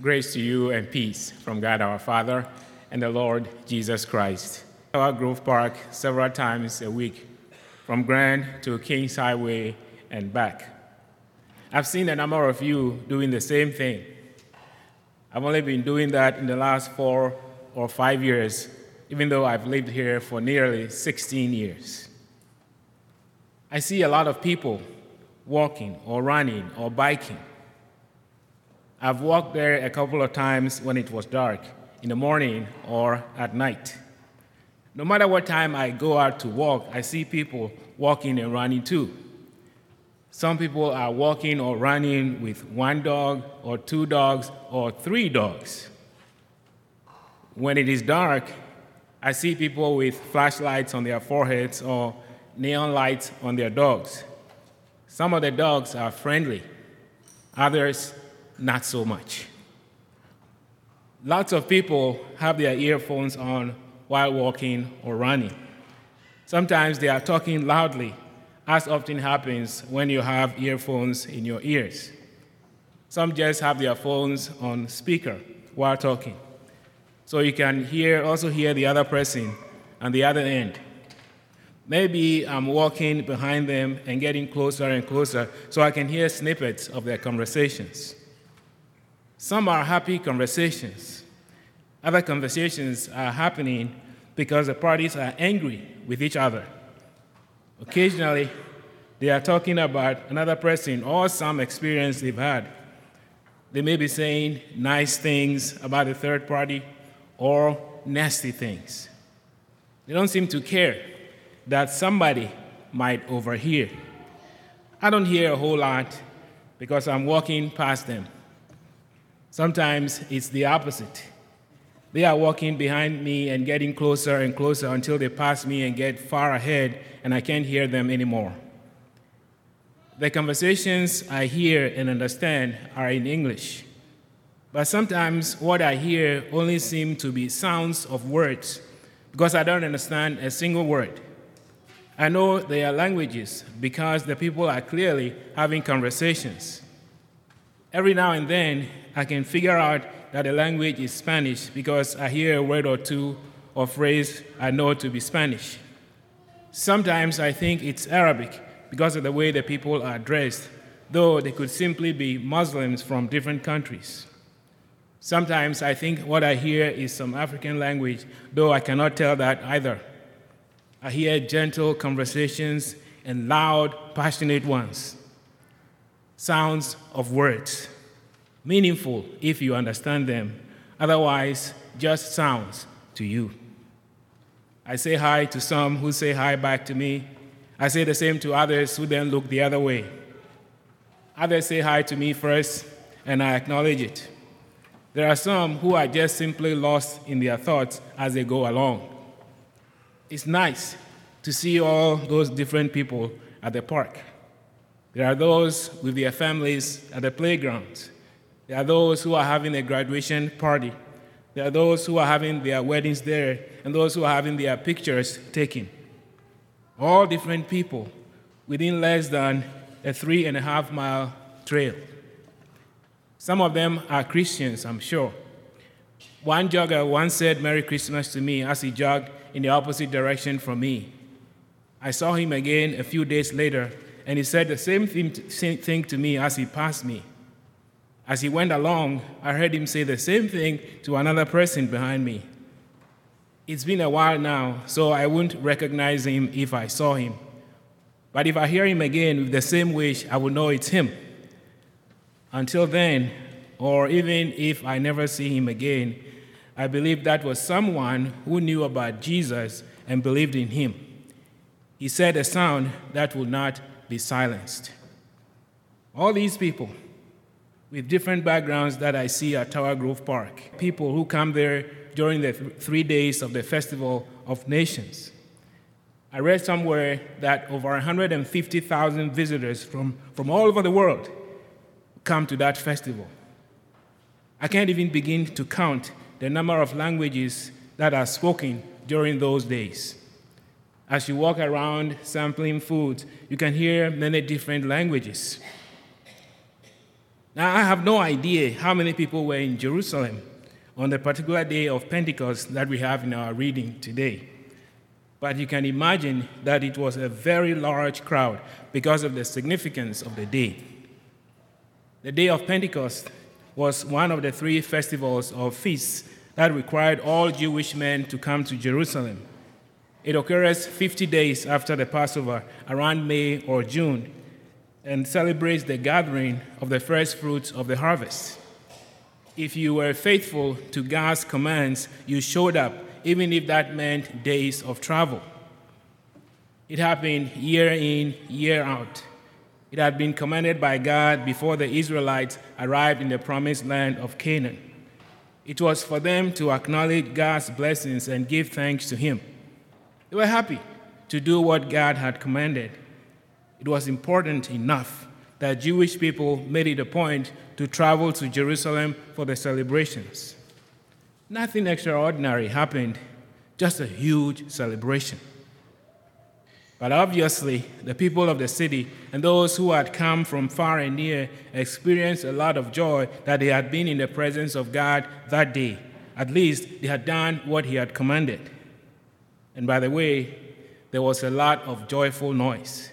Grace to you and peace from God our Father and the Lord Jesus Christ. Tower Grove Park several times a week, from Grand to Kings Highway and back. I've seen a number of you doing the same thing. I've only been doing that in the last four or five years, even though I've lived here for nearly 16 years. I see a lot of people walking or running or biking. I've walked there a couple of times when it was dark, in the morning or at night. No matter what time I go out to walk, I see people walking and running too. Some people are walking or running with one dog or two dogs or three dogs. When it is dark, I see people with flashlights on their foreheads or neon lights on their dogs. Some of the dogs are friendly, others, not so much. Lots of people have their earphones on while walking or running. Sometimes they are talking loudly, as often happens when you have earphones in your ears. Some just have their phones on speaker while talking. So you can hear also hear the other person on the other end. Maybe I'm walking behind them and getting closer and closer so I can hear snippets of their conversations. Some are happy conversations. Other conversations are happening because the parties are angry with each other. Occasionally, they are talking about another person or some experience they've had. They may be saying nice things about the third party or nasty things. They don't seem to care that somebody might overhear. I don't hear a whole lot because I'm walking past them. Sometimes it's the opposite. They are walking behind me and getting closer and closer until they pass me and get far ahead, and I can't hear them anymore. The conversations I hear and understand are in English, but sometimes what I hear only seem to be sounds of words because I don't understand a single word. I know they are languages because the people are clearly having conversations. Every now and then, I can figure out that the language is Spanish because I hear a word or two or phrase I know to be Spanish. Sometimes I think it's Arabic because of the way the people are dressed, though they could simply be Muslims from different countries. Sometimes I think what I hear is some African language, though I cannot tell that either. I hear gentle conversations and loud, passionate ones, sounds of words meaningful if you understand them, otherwise, just sounds to you. I say hi to some who say hi back to me. I say the same to others who then look the other way. Others say hi to me first, and I acknowledge it. There are some who are just simply lost in their thoughts as they go along. It's nice to see all those different people at the park. There are those with their families at the playground. There are those who are having a graduation party. There are those who are having their weddings there, and those who are having their pictures taken. All different people within less than a three and a half mile trail. Some of them are Christians, I'm sure. One jogger once said Merry Christmas to me as he jogged in the opposite direction from me. I saw him again a few days later, and he said the same thing to me as he passed me. As he went along, I heard him say the same thing to another person behind me. It's been a while now, so I wouldn't recognize him if I saw him. But if I hear him again with the same wish, I will know it's him. Until then, or even if I never see him again, I believe that was someone who knew about Jesus and believed in him. He said a sound that would not be silenced. All these people, with different backgrounds that I see at Tower Grove Park. People who come there during the th- three days of the Festival of Nations. I read somewhere that over 150,000 visitors from, from all over the world come to that festival. I can't even begin to count the number of languages that are spoken during those days. As you walk around sampling food, you can hear many different languages. Now, I have no idea how many people were in Jerusalem on the particular day of Pentecost that we have in our reading today. But you can imagine that it was a very large crowd because of the significance of the day. The day of Pentecost was one of the three festivals or feasts that required all Jewish men to come to Jerusalem. It occurs 50 days after the Passover, around May or June, and celebrates the gathering of the first fruits of the harvest. If you were faithful to God's commands, you showed up, even if that meant days of travel. It happened year in, year out. It had been commanded by God before the Israelites arrived in the promised land of Canaan. It was for them to acknowledge God's blessings and give thanks to Him. They were happy to do what God had commanded. It was important enough that Jewish people made it a point to travel to Jerusalem for the celebrations. Nothing extraordinary happened, just a huge celebration. But obviously, the people of the city and those who had come from far and near experienced a lot of joy that they had been in the presence of God that day. At least they had done what He had commanded. And by the way, there was a lot of joyful noise.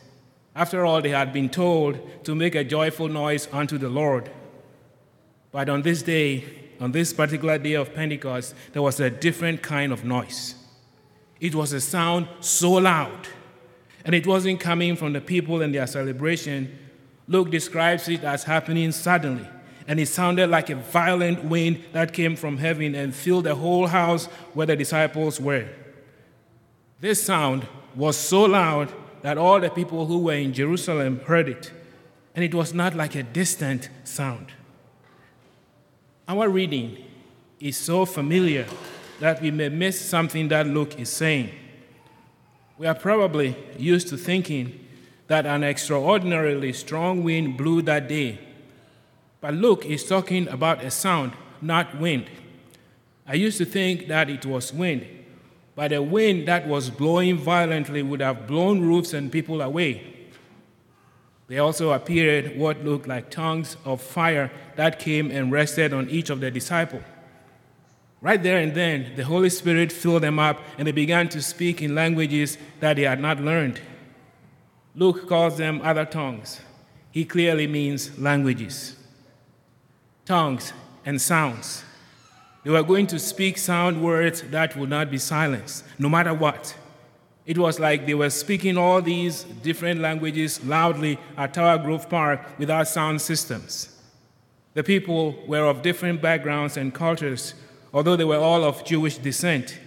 After all, they had been told to make a joyful noise unto the Lord. But on this day, on this particular day of Pentecost, there was a different kind of noise. It was a sound so loud and it wasn't coming from the people and their celebration. Luke describes it as happening suddenly, and it sounded like a violent wind that came from heaven and filled the whole house where the disciples were. This sound was so loud that all the people who were in Jerusalem heard it, and it was not like a distant sound. Our reading is so familiar that we may miss something that Luke is saying. We are probably used to thinking that an extraordinarily strong wind blew that day. But Luke is talking about a sound, not wind. I used to think that it was wind, but a wind that was blowing violently would have blown roofs and people away. There also appeared what looked like tongues of fire that came and rested on each of the disciples. Right there and then, the Holy Spirit filled them up and they began to speak in languages that they had not learned. Luke calls them other tongues. He clearly means languages, tongues, and sounds. They were going to speak sound words that would not be silenced, no matter what. It was like they were speaking all these different languages loudly at Tower Grove Park without sound systems. The people were of different backgrounds and cultures, although they were all of Jewish descent,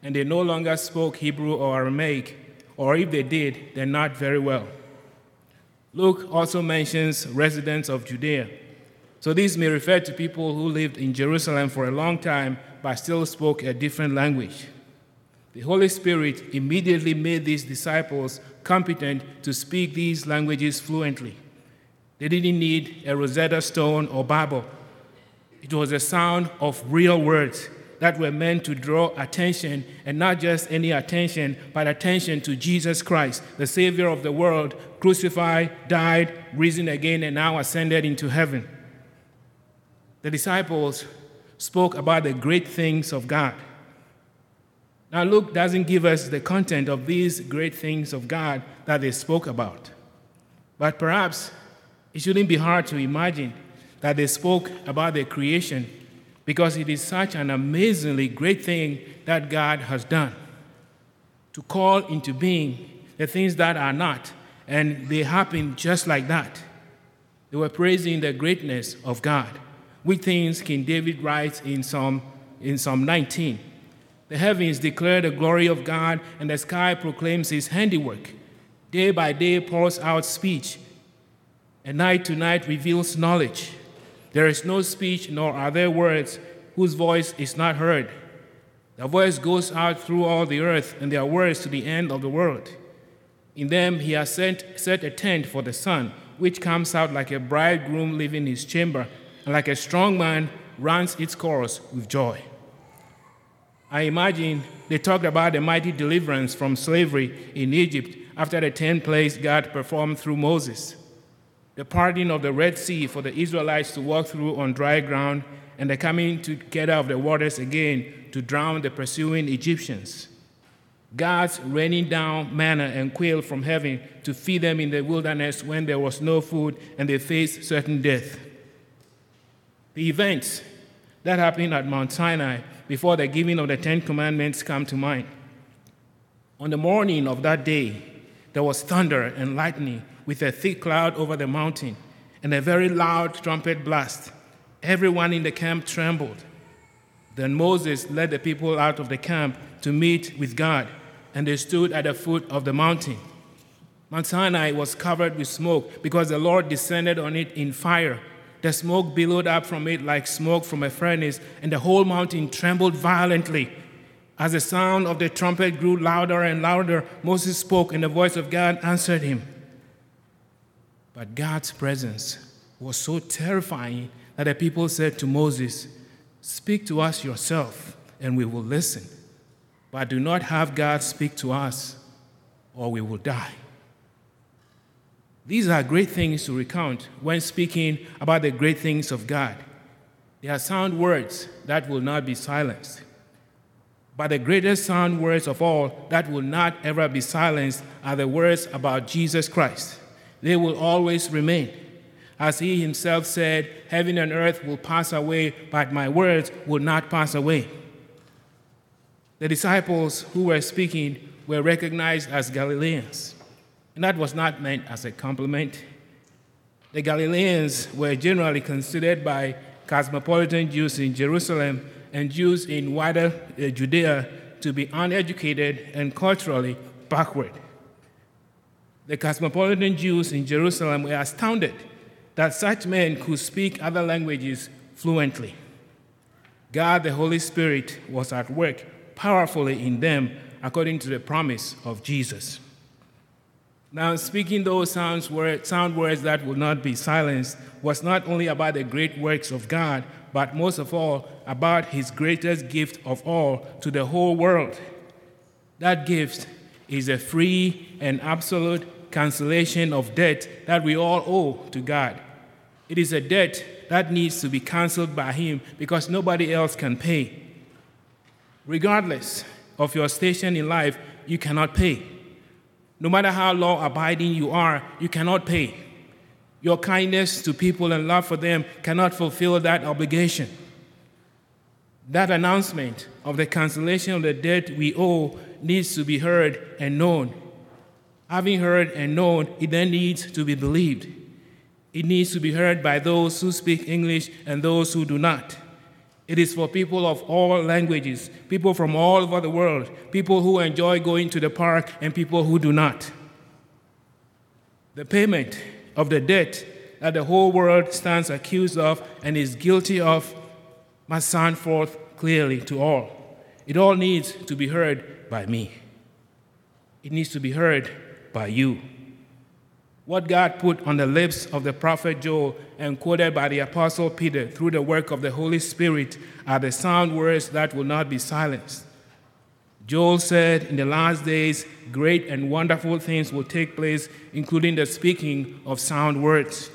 and they no longer spoke Hebrew or Aramaic, or if they did, then not very well. Luke also mentions residents of Judea. So these may refer to people who lived in Jerusalem for a long time but still spoke a different language. The Holy Spirit immediately made these disciples competent to speak these languages fluently. They didn't need a Rosetta Stone or Babbel it was the sound of real words that were meant to draw attention, and not just any attention, but attention to Jesus Christ, the Savior of the world, crucified, died, risen again, and now ascended into heaven. The disciples spoke about the great things of God. Now, Luke doesn't give us the content of these great things of God that they spoke about. But perhaps it shouldn't be hard to imagine that they spoke about their creation because it is such an amazingly great thing that God has done to call into being the things that are not, and they happen just like that. They were praising the greatness of God, which things King David writes in Psalm, in Psalm 19. The heavens declare the glory of God, and the sky proclaims his handiwork. Day by day pours out speech, and night to night reveals knowledge. There is no speech, nor are there words whose voice is not heard. The voice goes out through all the earth, and their words to the end of the world. In them he has sent, set a tent for the sun, which comes out like a bridegroom leaving his chamber, and like a strong man runs its course with joy. I imagine they talked about the mighty deliverance from slavery in Egypt after the ten plagues God performed through Moses. the parting of the Red Sea for the Israelites to walk through on dry ground, and the coming together of the waters again to drown the pursuing Egyptians. God's raining down manna and quail from heaven to feed them in the wilderness when there was no food and they faced certain death. The events that happened at Mount Sinai before the giving of the Ten Commandments come to mind. On the morning of that day, there was thunder and lightning with a thick cloud over the mountain and a very loud trumpet blast. Everyone in the camp trembled. Then Moses led the people out of the camp to meet with God, and they stood at the foot of the mountain. Mount Sinai was covered with smoke because the Lord descended on it in fire. The smoke billowed up from it like smoke from a furnace, and the whole mountain trembled violently. As the sound of the trumpet grew louder and louder, Moses spoke, and the voice of God answered him. But God's presence was so terrifying that the people said to Moses, Speak to us yourself, and we will listen. But do not have God speak to us, or we will die. These are great things to recount when speaking about the great things of God. They are sound words that will not be silenced. But the greatest sound words of all that will not ever be silenced are the words about Jesus Christ. They will always remain. As he himself said, Heaven and earth will pass away, but my words will not pass away. The disciples who were speaking were recognized as Galileans, and that was not meant as a compliment. The Galileans were generally considered by cosmopolitan Jews in Jerusalem and Jews in wider uh, Judea to be uneducated and culturally backward the cosmopolitan Jews in Jerusalem were astounded that such men could speak other languages fluently. God, the Holy Spirit, was at work powerfully in them according to the promise of Jesus. Now, speaking those sound words, sound words that will not be silenced was not only about the great works of God, but most of all about his greatest gift of all to the whole world. That gift is a free and absolute cancellation of debt that we all owe to God. It is a debt that needs to be canceled by Him because nobody else can pay. Regardless of your station in life, you cannot pay. No matter how law abiding you are, you cannot pay. Your kindness to people and love for them cannot fulfill that obligation. That announcement of the cancellation of the debt we owe needs to be heard and known Having heard and known, it then needs to be believed. It needs to be heard by those who speak English and those who do not. It is for people of all languages, people from all over the world, people who enjoy going to the park and people who do not. The payment of the debt that the whole world stands accused of and is guilty of must sound forth clearly to all. It all needs to be heard by me. It needs to be heard by you. What God put on the lips of the prophet Joel and quoted by the apostle Peter through the work of the Holy Spirit are the sound words that will not be silenced. Joel said, In the last days, great and wonderful things will take place, including the speaking of sound words.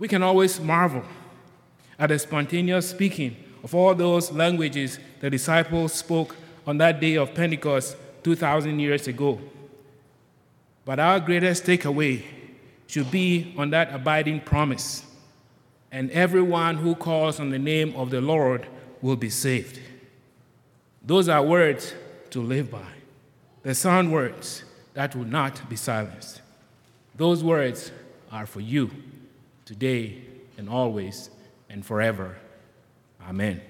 We can always marvel at the spontaneous speaking of all those languages the disciples spoke on that day of Pentecost 2,000 years ago. But our greatest takeaway should be on that abiding promise. And everyone who calls on the name of the Lord will be saved. Those are words to live by. The sound words that will not be silenced. Those words are for you today and always and forever. Amen.